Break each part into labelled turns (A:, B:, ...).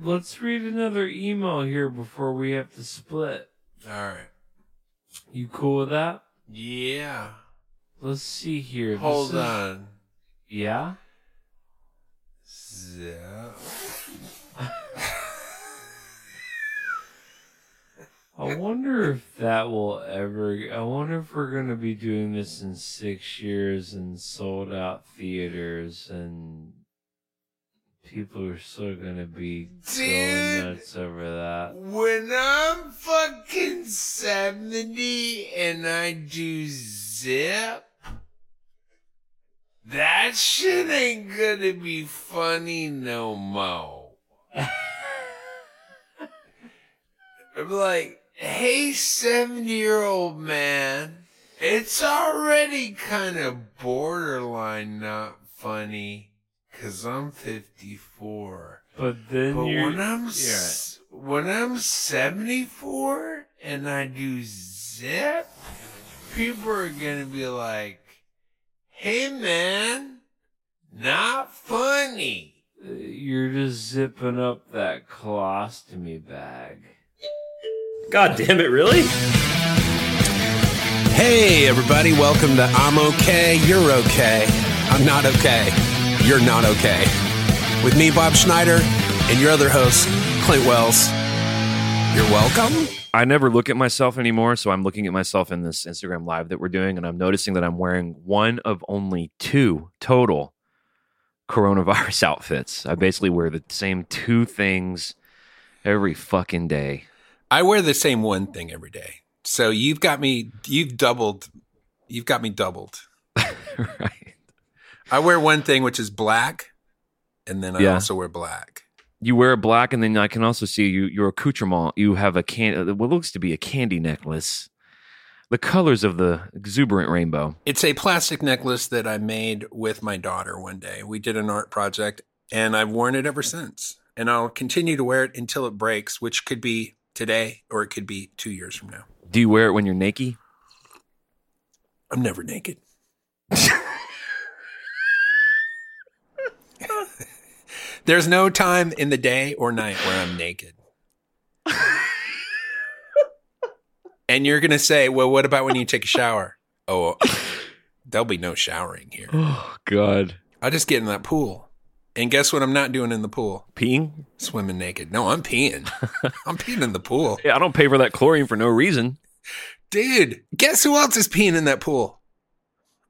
A: let's read another email here before we have to split.
B: All right.
A: You cool with that?
B: Yeah.
A: Let's see here. This
B: Hold
A: is-
B: on.
A: Yeah?
B: Zip.
A: I wonder if that will ever. I wonder if we're going to be doing this in six years and sold out theaters and people are still to be going nuts over that.
B: When I'm fucking 70 and I do zip, that shit ain't gonna be funny no more. I'm like, hey, 70 year old man, it's already kind of borderline not funny because I'm 54.
A: But then
B: But
A: you're.
B: when I'm
A: yeah.
B: s- when I'm 74 and I do zip, people are gonna be like, "Hey man, not funny."
A: You're just zipping up that colostomy bag.
C: God damn it, really?
D: Hey, everybody, welcome to I'm Okay, You're Okay. I'm not okay. You're not okay. With me, Bob Schneider, and your other host, Clint Wells. You're welcome.
E: I never look at myself anymore, so I'm looking at myself in this Instagram live that we're doing, and I'm noticing that I'm wearing one of only two total coronavirus outfits. I basically wear the same two things every fucking day.
D: I wear the same one thing every day. So you've got me, you've doubled, you've got me doubled.
E: right.
D: I wear one thing, which is black, and then I
E: Yeah.
D: also wear black.
E: You wear black, and then I can also see you. Your accoutrement. You have a can. Uh, what looks to be a candy necklace. The colors of the exuberant rainbow.
D: It's a plastic necklace that I made with my daughter one day. We did an art project and I've worn it ever since. And I'll continue to wear it until it breaks, which could be today or it could be two years from now.
E: Do you wear it when you're naked?
D: I'm never naked. There's no time in the day or night where I'm naked. and you're going to say, well, what about when you take a shower? Oh, there'll be no showering here.
E: Oh God.
D: I just get in that pool. And guess what I'm not doing in the pool?
E: Peeing?
D: Swimming naked. No, I'm peeing. I'm peeing in the pool.
E: Yeah, I don't pay for that chlorine for no reason.
D: Dude, guess who else is peeing in that pool?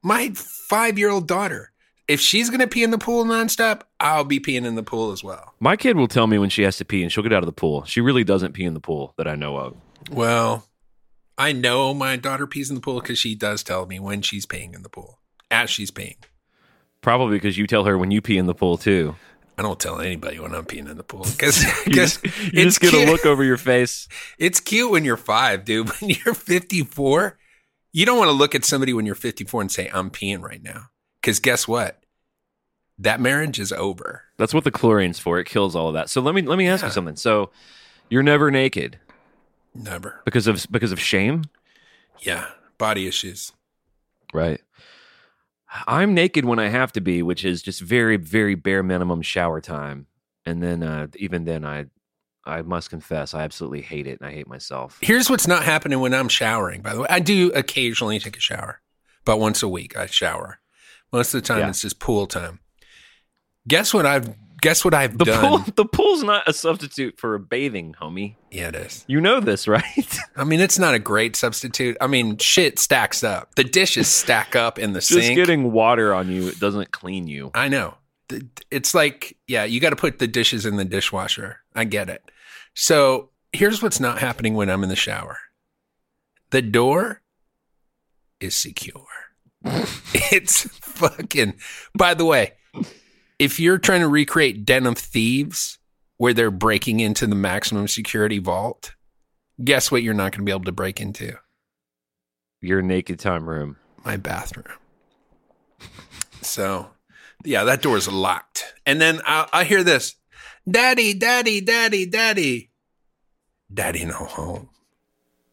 D: My five year old daughter. If she's going to pee in the pool nonstop, I'll be peeing in the pool as well.
E: My kid will tell me when she has to pee and she'll get out of the pool. She really doesn't pee in the pool that I know of.
D: Well, I know my daughter pees in the pool because she does tell me when she's peeing in the pool, as she's peeing.
E: Probably because you tell her when you pee in the pool too.
D: I don't tell anybody when I'm peeing in the pool because
E: You just, you just get a look over your face.
D: It's cute when you're five, dude. When you're 54, you don't want to look at somebody when you're 54 and say, I'm peeing right now. Because guess what? That marriage is over.
E: That's what the chlorine's for. It kills all of that. So let me let me ask
D: Yeah.
E: you something. So you're never naked
D: Never.
E: because of because of shame,
D: Yeah. Body issues.
E: right? I'm naked when I have to be, which is just very very bare minimum shower time, and then uh, even then I I must confess I absolutely hate it and I hate myself.
D: Here's what's not happening when I'm showering, by the way. I do occasionally take a shower, but once a week I shower. Most of the time
E: Yeah.
D: it's just pool time. Guess what I've guess what I've
E: The
D: done?
E: pool the pool's not a substitute for a bathing, homie.
D: Yeah, it is.
E: You know this, right?
D: I mean, it's not a great substitute. I mean, shit stacks up. The dishes stack up in the
E: Just
D: sink.
E: getting water on you it doesn't clean you.
D: I know. It's like, yeah, you got to put the dishes in the dishwasher. I get it. So here's what's not happening when I'm in the shower the door is secure. it's fucking, by the way, if you're trying to recreate Den of Thieves where they're breaking into the maximum security vault, guess what you're not going to be able to break into?
E: Your naked time room.
D: my bathroom. So, yeah, that door's locked. And then I, I hear this Daddy, Daddy, Daddy, Daddy. Daddy, no home.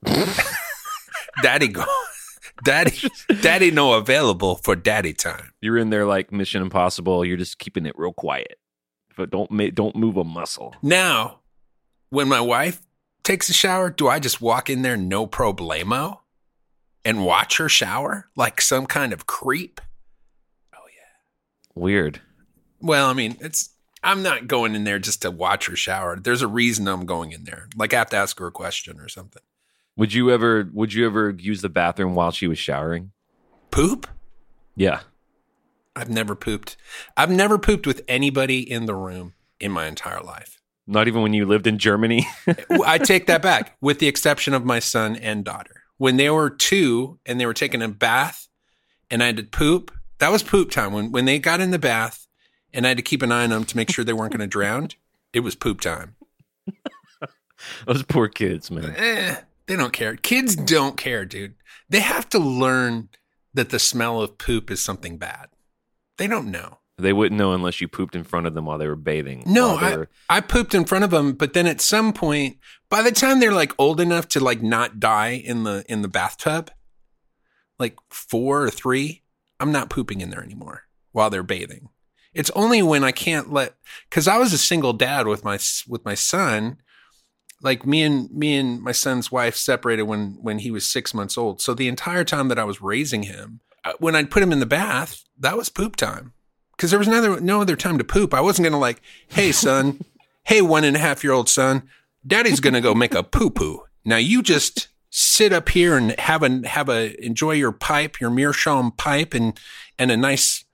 D: daddy, go. Daddy, Daddy, no available for daddy time.
E: You're in there like Mission Impossible. You're just keeping it real quiet but don't ma- don't move a muscle.
D: Now, when my wife takes a shower, do I just walk in there no problemo and watch her shower like some kind of creep?
E: Oh yeah, weird.
D: Well, I mean, it's I'm not going in there just to watch her shower. There's a reason I'm going in there. Like I have to ask her a question or something.
E: Would you ever would you ever use the bathroom while she was showering?
D: Poop?
E: Yeah.
D: I've never pooped. I've never pooped with anybody in the room in my entire life.
E: Not even when you lived in Germany.
D: I take that back, with the exception of my son and daughter. When they were two and they were taking a bath and I had to poop, that was poop time. When when they got in the bath and I had to keep an eye on them to make sure they weren't going to drown, it was poop time.
E: Those poor kids, man.
D: Eh, they don't care. Kids don't care, dude. They have to learn that the smell of poop is something bad. They don't know.
E: They wouldn't know unless you pooped in front of them while they were bathing.
D: No, I,
E: were-
D: I pooped in front of them, but then at some point, by the time they're like old enough to like not die in the in the bathtub, like four or three, I'm not pooping in there anymore while they're bathing. It's only when I can't let because I was a single dad with my with my son. Like me and me and my son's wife separated when when he was six months old. So the entire time that I was raising him, when I'd put him in the bath, that was poop time because there was no no other time to poop. I wasn't to like, hey, son, hey, one and a half year old son, daddy's to go make a poo poo. Now you just sit up here and have a, have a, enjoy your pipe, your meerschaum pipe and, and a nice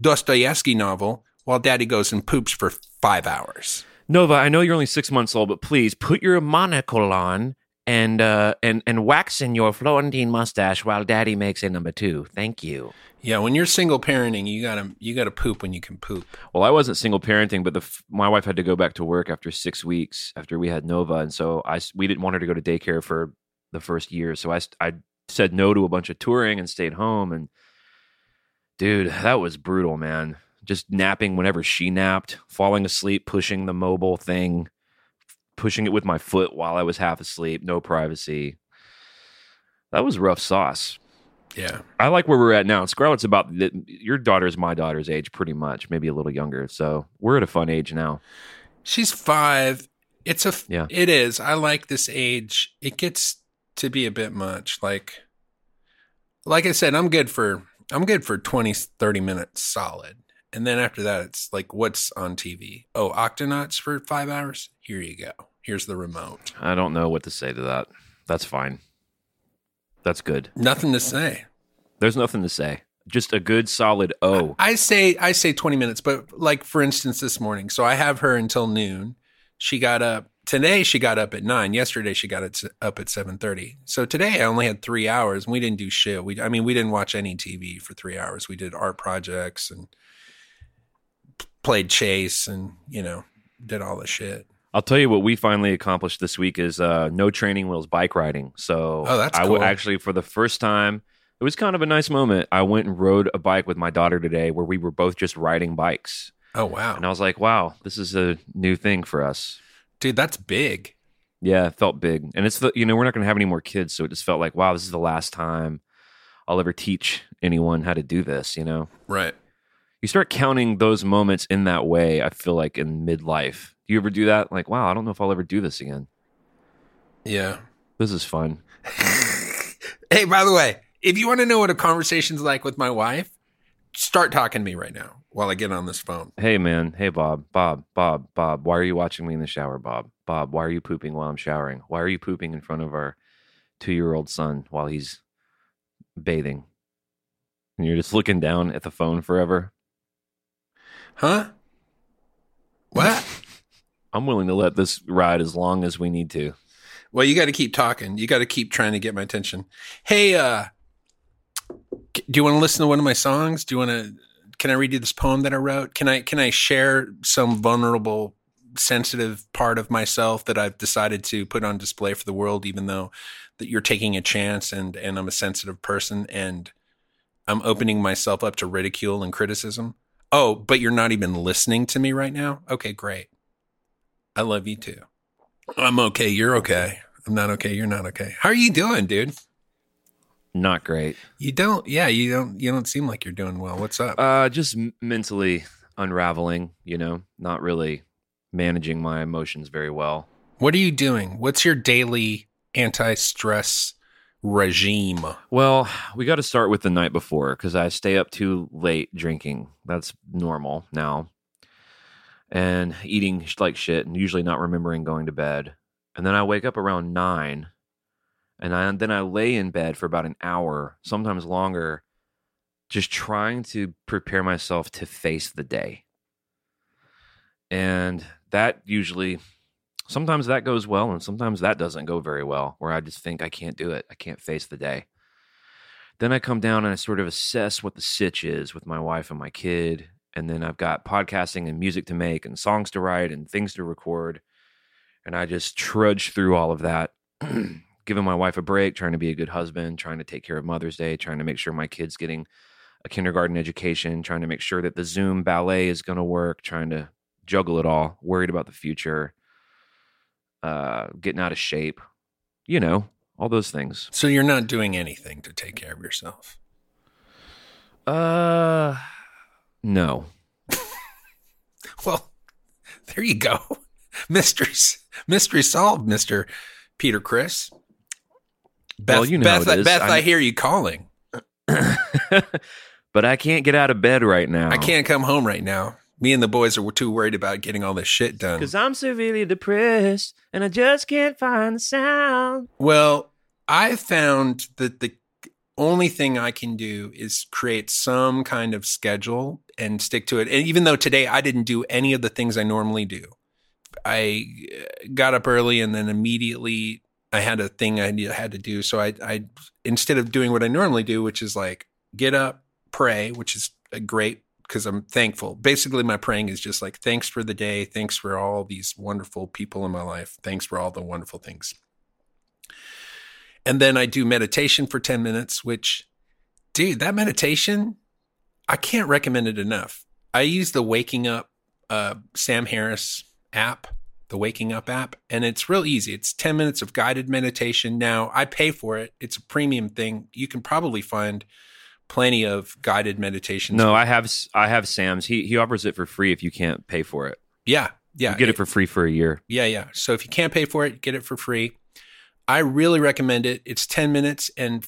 D: Dostoevsky novel while daddy goes and poops for five hours.
E: Nova, I know you're only six months old, but please put your monocle on and uh, and and wax in your Florentine mustache while Daddy makes a number two. Thank you.
D: Yeah. When you're single parenting, you gotta, you gotta poop when you can poop.
E: Well, I wasn't single parenting, but the f- my wife had to go back to work after six weeks after we had Nova, and so I we didn't want her to go to daycare for the first year, so I I said no to a bunch of touring and stayed home. And dude, that was brutal, man. Just napping whenever she napped, falling asleep, pushing the mobile thing, pushing it with my foot while I was half asleep, no privacy. That was rough sauce.
D: Yeah.
E: I like where we're at now. Scarlett's about the, your daughter's my daughter's age, pretty much, maybe a little younger. So we're at a fun age now.
D: She's five. It's a,
E: Yeah.
D: it is. I like this age. It gets to be a bit much. Like, like I said, I'm good for, I'm good for 20, 30 minutes solid. And then after that, it's like, what's on TV? Oh, Octonauts for five hours? Here you go. Here's the remote.
E: I don't know what to say to that. That's fine. That's good.
D: Nothing to say.
E: There's nothing to say. Just a good solid O.
D: I say I say 20 minutes, but like for instance this morning. So I have her until noon. She got up today she got up at 9. Yesterday she got it up at 7:30. So today I only had 3 hours and we didn't do shit. We I mean we didn't watch any TV for 3 hours. We did art projects and played chase and, you know, did all the shit.
E: I'll tell you what we finally accomplished this week is uh, no training wheels bike riding. So
D: Oh, that's
E: I w-
D: cool.
E: actually for the first time. It was kind of a nice moment. I went and rode a bike with my daughter today, where we were both just riding bikes,
D: Oh wow.
E: and I was like, "Wow, this is a new thing for us."
D: Dude, that's big.
E: Yeah, it felt big. And it's the, you know, we're not going to have any more kids. So it just felt like, wow, this is the last time I'll ever teach anyone how to do this, you know?
D: Right.
E: You start counting those moments in that way, I feel like in midlife. Do you ever do that? Like, wow, I don't know if I'll ever do this again.
D: Yeah.
E: This is fun.
D: Hey, by the way, if you want to know what a conversation's like with my wife, start talking to me right now while I get on this phone.
E: Hey, man. Hey, Bob. Bob. Bob. Bob. Why are you watching me in the shower, Bob? Bob, why are you pooping while I'm showering? Why are you pooping in front of our two year old son while he's bathing? And you're just looking down at the phone forever.
D: Huh? What?
E: I'm willing to let this ride as long as we need to.
D: Well, you got to keep talking. You got to keep trying to get my attention. Hey, uh, do you want to listen to one of my songs? Do you want to? Can I read you this poem that I wrote? Can I? Can I share some vulnerable, sensitive part of myself that I've decided to put on display for the world, even though that you're taking a chance and and I'm a sensitive person and I'm opening myself up to ridicule and criticism. Oh, but you're not even listening to me right now. Okay, great. I love you too. I'm okay. You're okay. I'm not okay. You're not okay. How are you doing, dude?
E: Not great.
D: You don't. Yeah, you don't. You don't seem like you're doing well. What's up?
E: Uh, just m- mentally, unraveling, you know, not really managing my emotions very well.
D: What are you doing? What's your daily anti-stress regime?
E: Well, we got to start with the night before because I stay up too late drinking. That's normal now. And eating like shit and usually not remembering going to bed. And then I wake up around nine and I, then I lay in bed for about an hour, sometimes longer, just trying to prepare myself to face the day. And that usually sometimes that goes well and sometimes that doesn't go very well where i just think i can't do it. I can't face the day. Then i come down and i sort of assess what the sitch is with my wife and my kid and then i've got podcasting and music to make and songs to write and things to record and i just trudge through all of that giving my wife a break trying to be a good husband trying to take care of mother's day trying to make sure my kids getting a kindergarten education trying to make sure that the zoom ballet is going to work trying to juggle it all worried about the future uh, getting out of shape, you know, all those things.
D: So you're not doing anything to take care of yourself.
E: Uh, no.
D: Well, there you go. Mysteries, mystery solved, Mister Peter Criss. Beth,
E: Well, you know
D: Beth,
E: it is.
D: Beth, I
E: I'm-
D: hear you calling.
E: but I can't get out of bed right now.
D: I can't come home right now. Me and the boys are too worried about getting all this shit done.
E: because I'm severely depressed and I just can't find the sound.
D: Well, I found that the only thing I can do is create some kind of schedule and stick to it. And even though today I didn't do any of the things I normally do, I uh, got up early and then immediately I had a thing I had to do. So I, I instead of doing what I normally do, which is like get up, pray, which is a great because I'm thankful. Basically, my praying is just like thanks for the day, thanks for all these wonderful people in my life, thanks for all the wonderful things. And then I do meditation for 10 minutes, which, dude, that meditation, I can't recommend it enough. I use the Waking Up uh, Sam Harris app, the Waking Up app, and it's real easy. It's 10 minutes of guided meditation. Now, I pay for it, it's a premium thing. You can probably find plenty of guided meditations.
E: No, I have I have Sam's. He he offers it for free if you can't pay for it.
D: yeah, yeah.
E: you get it for free for a year.
D: Yeah, yeah. So if you can't pay for it, get it for free. I really recommend it. It's 10 minutes and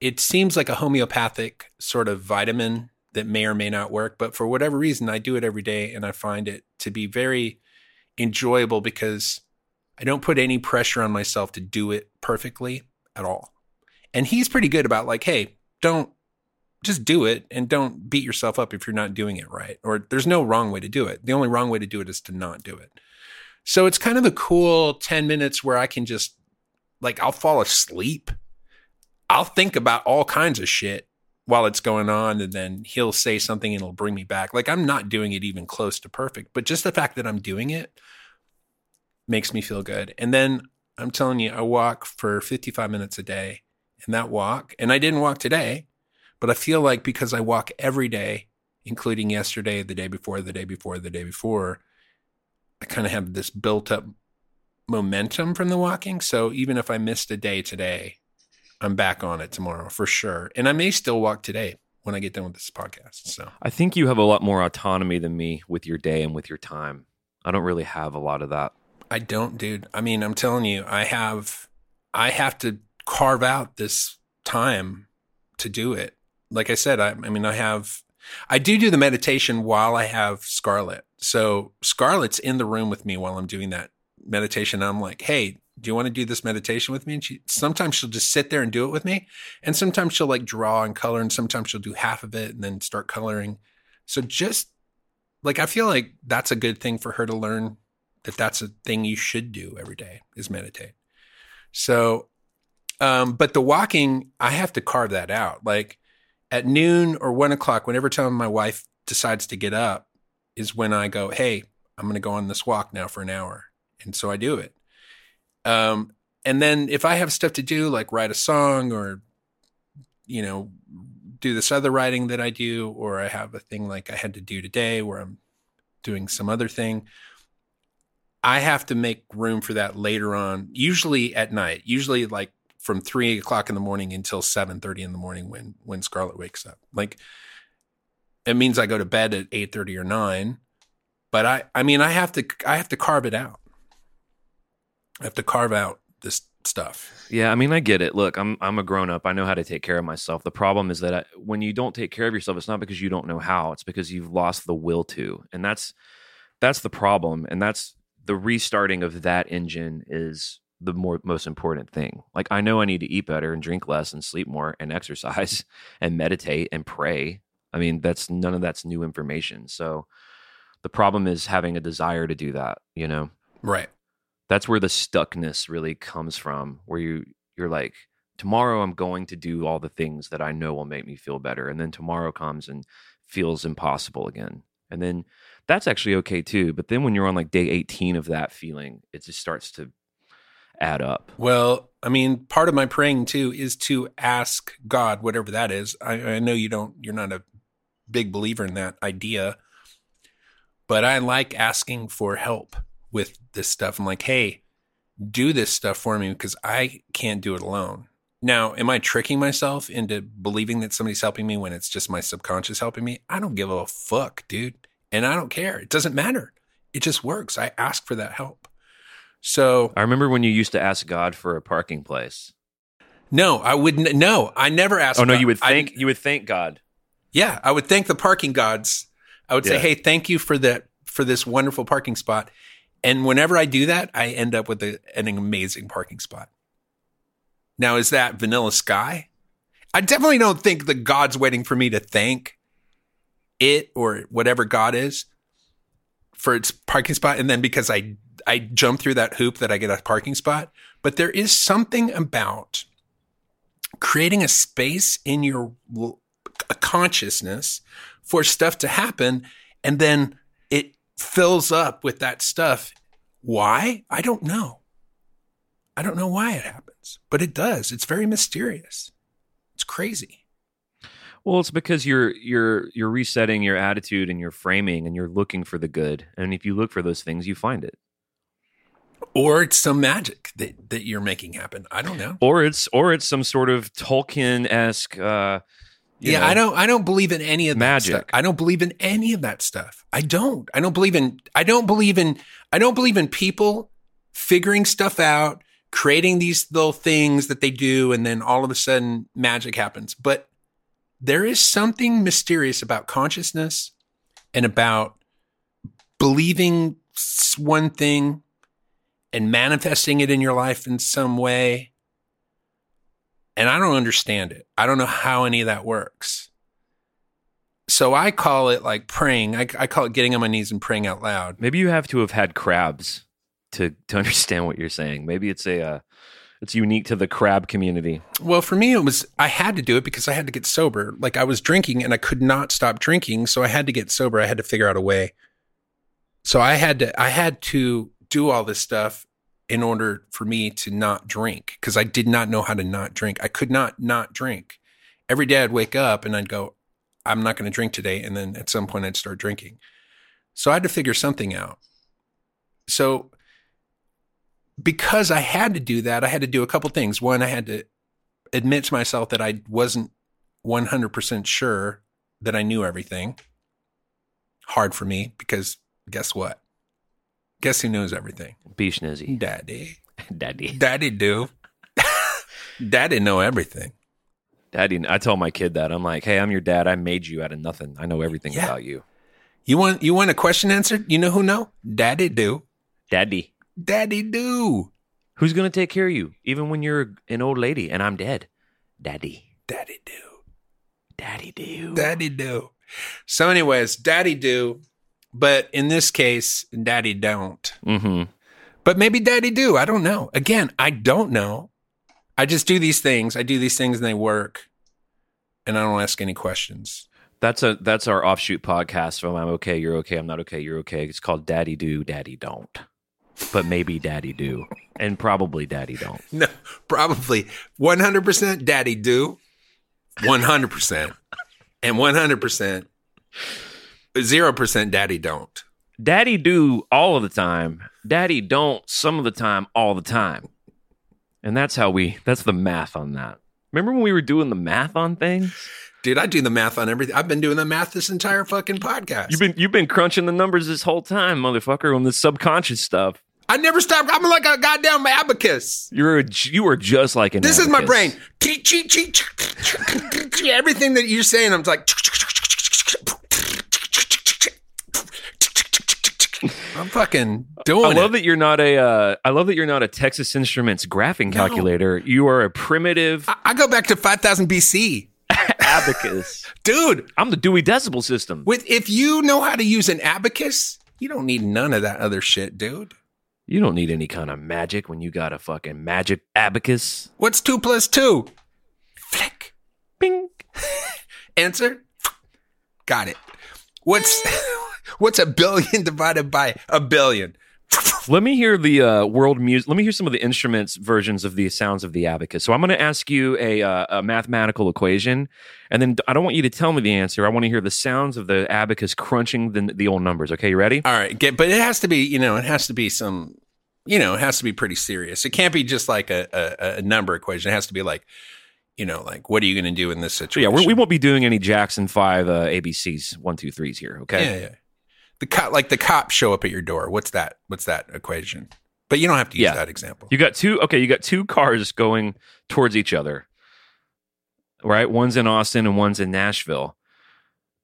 D: it seems like a homeopathic sort of vitamin that may or may not work, but for whatever reason, I do it every day and I find it to be very enjoyable because I don't put any pressure on myself to do it perfectly at all. And he's pretty good about like, hey, don't just do it and don't beat yourself up if you're not doing it right. Or there's no wrong way to do it. The only wrong way to do it is to not do it. So it's kind of a cool 10 minutes where I can just like I'll fall asleep. I'll think about all kinds of shit while it's going on and then he'll say something and it'll bring me back. Like I'm not doing it even close to perfect, but just the fact that I'm doing it makes me feel good. And then I'm telling you, I walk for 55 minutes a day. And that walk, and I didn't walk today, but I feel like because I walk every day, including yesterday, the day before, the day before, the day before, I kind of have this built up momentum from the walking. So even if I missed a day today, I'm back on it tomorrow for sure. And I may still walk today when I get done with this podcast. So
E: I think you have a lot more autonomy than me with your day and with your time. I don't really have a lot of that.
D: I don't, dude. I mean, I'm telling you, I have, I have to carve out this time to do it. Like I said, I, I mean, I have, I do do the meditation while I have Scarlet. So Scarlet's in the room with me while I'm doing that meditation. I'm like, hey, do you want to do this meditation with me? And she sometimes she'll just sit there and do it with me. And sometimes she'll like draw and color, and sometimes she'll do half of it and then start coloring. So just like I feel like that's a good thing for her to learn that that's a thing you should do every day is meditate. So um, but the walking, I have to carve that out. Like at noon or one o'clock, whenever time my wife decides to get up, is when I go, Hey, I'm going to go on this walk now for an hour. And so I do it. Um, and then if I have stuff to do, like write a song or, you know, do this other writing that I do, or I have a thing like I had to do today where I'm doing some other thing. I have to make room for that later on, usually at night, usually like from three o'clock in the morning until seven thirty in the morning when when Scarlett wakes up. Like it means I go to bed at eight thirty or nine. But I, I mean, I have to, I have to carve it out. I have to carve out this stuff.
E: Yeah, I mean, I get it. Look, I'm I'm a grown up. I know how to take care of myself. The problem is that I, when you don't take care of yourself, it's not because you don't know how. It's because you've lost the will to, and that's that's the problem. And that's the restarting of that engine is the more most important thing. Like I know I need to eat better and drink less and sleep more and exercise and meditate and pray. I mean, that's none of that's new information. So the problem is having a desire to do that. You know
D: Right.
E: that's where the stuckness really comes from where you you're like tomorrow i'm going to do all the things that i know will make me feel better and then tomorrow comes and feels impossible again and then that's actually okay too but then when you're on like day 18 of that feeling it just starts to add up
D: Well, I mean, part of my praying too is to ask God, whatever that is. I, I know you don't, you're not a big believer in that idea, but I like asking for help with this stuff. I'm like, hey, do this stuff for me because I can't do it alone. Now, am I tricking myself into believing that somebody's helping me when it's just my subconscious helping me? I don't give a fuck, dude. And I don't care. It doesn't matter. It just works. I ask for that help. So,
E: i remember when you used to ask god for a parking place
D: no, I wouldn't. No, I never asked.
E: oh no
D: God.
E: you would
D: I-
E: thank you would thank god
D: yeah, I would thank the parking gods. I would say, "Hey, thank you for that for this wonderful parking spot." And whenever I do that, I end up with a, an amazing parking spot. Now, is that Vanilla Sky? I definitely don't think the God's waiting for me to thank it or whatever God is for its parking spot, and then because I I jump through that hoop that I get a parking spot. But there is something about creating a space in your consciousness for stuff to happen and then it fills up with that stuff. Why? I don't know. I don't know why it happens but it does. It's very mysterious. It's crazy
E: Well, it's because you're you're you're resetting your attitude and your framing, and you're looking for the good. And if you look for those things, you find it.
D: or it's some magic that, that you're making happen i don't know
E: Or it's or it's some sort of Tolkien esque. Uh,
D: yeah
E: know,
D: i don't i don't believe in any of that
E: Magic.
D: stuff i don't believe in any of that stuff i don't i don't believe in i don't believe in i don't believe in people figuring stuff out creating these little things that they do and then all of a sudden magic happens but there is something mysterious about consciousness and about believing one thing and manifesting it in your life in some way and I don't understand it. I don't know how any of that works. So I call it like praying. I, I call it getting on my knees and praying out loud.
E: Maybe you have to have had crabs to to understand what you're saying. Maybe it's a uh, it's unique to the crab community.
D: Well, for me, it was I had to do it because I had to get sober. Like I was drinking and I could not stop drinking, so I had to get sober. I had to figure out a way. So I had to I had to do all this stuff in order for me to not drink because I did not know how to not drink. I could not not drink. Every day I'd wake up and I'd go, I'm not going to drink today, and then at some point I'd start drinking. So I had to figure something out. So because I had to do that, I had to do a couple things. One, I had to admit to myself that I wasn't 100% sure that I knew everything. Hard for me because guess what? Guess who knows everything?
E: Be schnizzy.
D: Daddy.
E: Daddy.
D: Daddy do. Daddy know everything.
E: Daddy. I tell my kid that. I'm like, hey, I'm your dad. I made you out of nothing. I know everything
D: Yeah.
E: about you.
D: You want you want a question answered? You know who know? Daddy do.
E: Daddy.
D: Daddy do.
E: Who's going to take care of you even when you're an old lady and I'm dead? Daddy.
D: Daddy do.
E: Daddy do.
D: Daddy do. So, anyways, daddy do. But in this case, daddy don't.
E: Mm-hmm.
D: But maybe daddy do. I don't know. Again, I don't know. I just do these things. I do these things and they work. And I don't ask any questions.
E: That's a that's our offshoot podcast from I'm okay, you're okay, I'm not okay, you're okay. It's called Daddy Do, Daddy Don't. But maybe Daddy Do. And probably Daddy Don't.
D: No, probably 100% daddy do. 100%. And 100% 0% daddy don't.
E: Daddy do all of the time. Daddy don't some of the time, all the time. And that's how we that's the math on that. Remember when we were doing the math on things?
D: Dude, I do the math on everything. I've been doing the math this entire fucking podcast.
E: You've been you've been crunching the numbers this whole time, motherfucker, on the subconscious stuff.
D: I never stopped. I'm like a goddamn abacus.
E: You're a, you are just like an.
D: This is my brain. Everything that you're saying, I'm like. I'm fucking doing
E: I love
D: it.
E: that you're not a. Uh, I love that you're not a Texas Instruments graphing calculator. You are a primitive
D: I- I go back to 5000 BC.
E: abacus.
D: Dude,
E: I'm the Dewey Decimal System.
D: with if you know how to use an abacus, you don't need none of that other shit, dude.
E: You don't need any kind of magic when you got a fucking magic abacus.
D: What's two plus two? Flick.
E: Bing.
D: Answer? Got it. What's what's a billion divided by a billion?
E: Let me hear the uh, world music. Let me hear some of the instruments versions of the sounds of the abacus. So I'm going to ask you a, uh, a mathematical equation, and then I don't want you to tell me the answer. I want to hear the sounds of the abacus crunching the, the old numbers. Okay, you ready?
D: All right, get, but it has to be, you know, it has to be some, you know, it has to be pretty serious. It can't be just like a, a, a number equation. It has to be like, you know, like what are you going to do in this situation?
E: yeah, we're, we won't be doing any Jackson Five uh, ABCs one two threes here. Okay.
D: yeah, yeah. The cop, like the cops show up at your door. What's that? What's that equation? But you don't have to use
E: Yeah.
D: that example.
E: You got two. Okay, you got two cars going towards each other. Right, one's in Austin and one's in Nashville.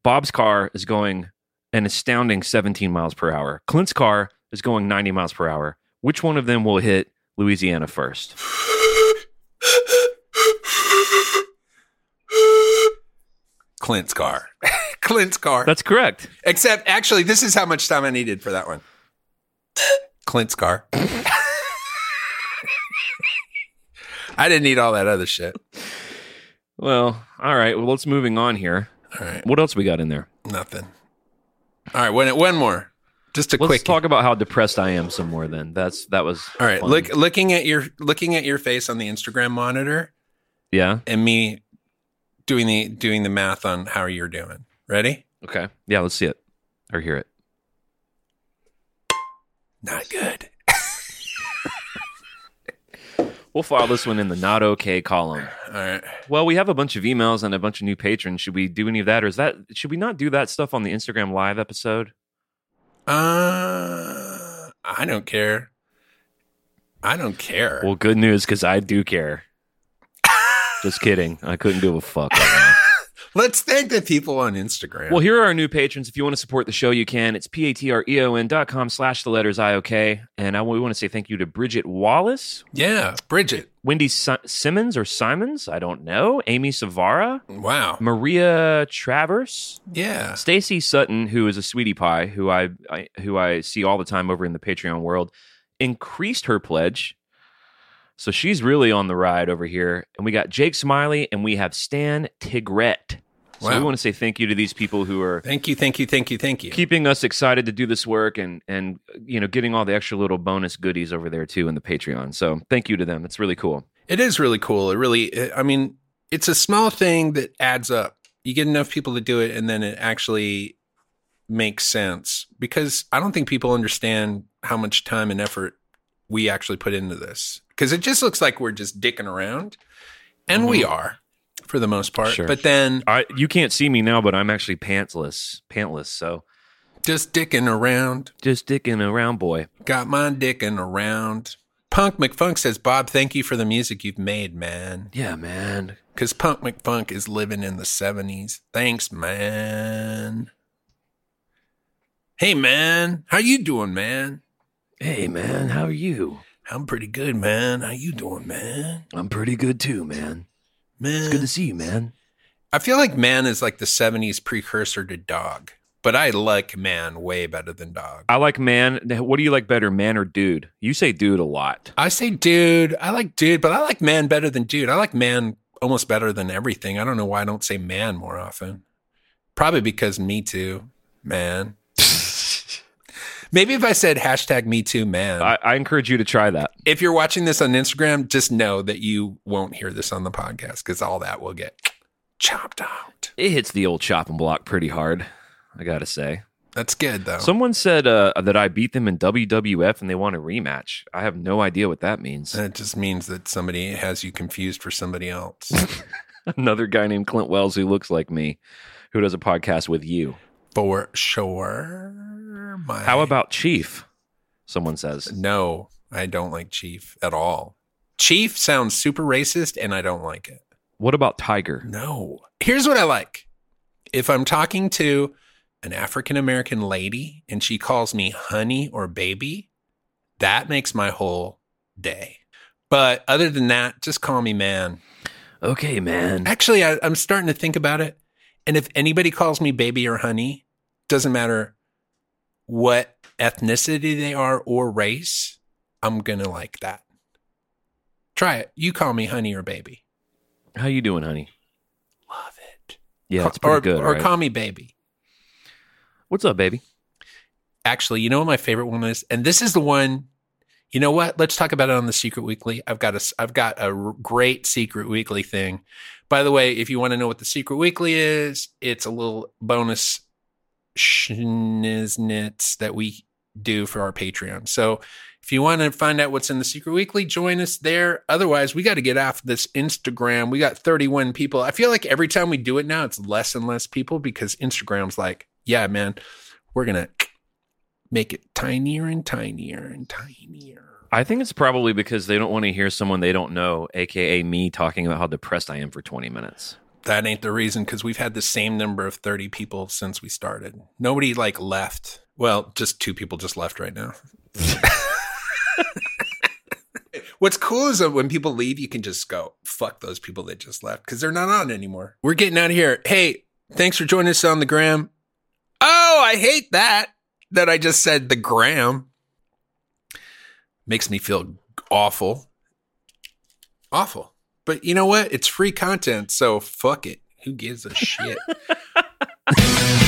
E: Bob's car is going an astounding 17 miles per hour. Clint's car is going 90 miles per hour. Which one of them will hit Louisiana first?
D: Clint's car. Clint's car.
E: That's correct.
D: Except, actually, this is how much time I needed for that one. Clint's car. I didn't need all that other shit.
E: Well, all right. Well, let's moving on here.
D: All right,
E: What else we got in there?
D: nothing. All right, one, one more. Just a
E: Let's
D: quick.
E: talk about how depressed I am some more. Then that's that was
D: all right,
E: fun.
D: look, looking at your looking at your face on the Instagram monitor,
E: yeah.
D: and me doing the doing the math on how you're doing. Ready?
E: Okay. Yeah. Let's see it or hear it.
D: Not good.
E: We'll file this one in the not okay column.
D: All right.
E: Well, we have a bunch of emails and a bunch of new patrons. Should we do any of that, or is that should we not do that stuff on the Instagram live episode?
D: Uh, I don't care. I don't care.
E: Well, good news because I do care. Just kidding. I couldn't give a fuck.
D: Let's thank the people on Instagram.
E: well, here are our new patrons. If you want to support the show, you can. It's p-a-t-r-e-o-n dot com slash the letters I-O-K. And I, we want to say thank you to Bridget Wallace,
D: yeah, Bridget.
E: Wendy si- Simmons or Simons, I don't know, Amy Savara,
D: Wow.
E: Maria Travers,
D: Yeah.
E: Stacy Sutton, who is a sweetie pie, who I, I who I see all the time over in the Patreon world, increased her pledge. So she's really on the ride over here. And we got Jake Smiley and we have Stan Tigret. So
D: Wow.
E: we want to say thank you to these people who are
D: Thank you, thank you, thank you, thank you.
E: keeping us excited to do this work and and you know getting all the extra little bonus goodies over there too in the Patreon. So thank you to them. It's really cool.
D: It is really cool. It really, I mean, it's a small thing that adds up. You get enough people to do it, and then it actually makes sense because I don't think people understand how much time and effort we actually put into this. Because it just looks like we're just dicking around, and we mm-hmm. are for the most part.
E: Sure.
D: But then
E: I you can't see me now, but I'm actually pantsless, pantless. So
D: just dicking around,
E: just dicking around, boy.
D: got my dicking around. Punk McFunk says, Bob, thank you for the music you've made, man.
E: Yeah, man.
D: Because Punk McFunk is living in the 70s. Thanks, man. Hey, man. How you doing, man?
E: Hey, man. How are you?
D: I'm pretty good, man. How you doing, man?
E: I'm pretty good too, man.
D: Man.
E: It's good to see you, man.
D: I feel like man is like the 70s precursor to dog. But I like man way better than dog.
E: I like man. What do you like better, man or dude? You say dude a lot.
D: I say dude. I like dude, but I like man better than dude. I like man almost better than everything. I don't know why I don't say man more often. Probably because me too, man. Maybe if I said hashtag me too, man.
E: I, I encourage you to try that.
D: if you're watching this on Instagram, just know that you won't hear this on the podcast because all that will get chopped out.
E: It hits the old chopping block pretty hard. I gotta say.
D: That's good though.
E: Someone said uh, that I beat them in WWF and they want a rematch. I have no idea what that means.
D: that just means that somebody has you confused for somebody else.
E: Another guy named Clint Wells who looks like me, who does a podcast with you.
D: for sure. My
E: How about Chief? Someone says.
D: No, I don't like Chief at all. Chief sounds super racist and I don't like it.
E: What about Tiger?
D: No. Here's what I like. If I'm talking to an African American lady and she calls me honey or baby, that makes my whole day. But other than that, just call me man.
E: Okay, man.
D: Actually, I, I'm starting to think about it. And if anybody calls me baby or honey, doesn't matter what ethnicity they are or race, I'm to like that. Try it. You call me honey or baby.
E: How you doing, honey?
D: Love it.
E: Yeah, it's pretty
D: or,
E: good.
D: Or
E: right?
D: call me baby.
E: What's up, baby?
D: Actually, you know what my favorite one is? And this is the one. You know what? Let's talk about it on the Secret Weekly. I've got a, I've got a great Secret Weekly thing. By the way, if you want to know what the Secret Weekly is, it's a little bonus schniznits that we do for our Patreon. So if you want to find out what's in the Secret Weekly, join us there. Otherwise, we got to get off this Instagram. We got 31 people. I feel like every time we do it now, it's less and less people because Instagram's like, yeah, man, we're going to make it tinier and tinier and tinier.
E: I think it's probably because they don't want to hear someone they don't know, aka me, talking about how depressed I am for 20 minutes.
D: That ain't the reason because we've had the same number of 30 people since we started. Nobody like left. Well, just two people just left right now. What's cool is that when people leave, you can just go, fuck those people that just left because they're not on anymore. We're getting out of here. Hey, thanks for joining us on the gram. Oh, I hate that, that I just said the gram. Makes me feel awful. Awful. But you know what? It's free content, so fuck it. Who gives a shit?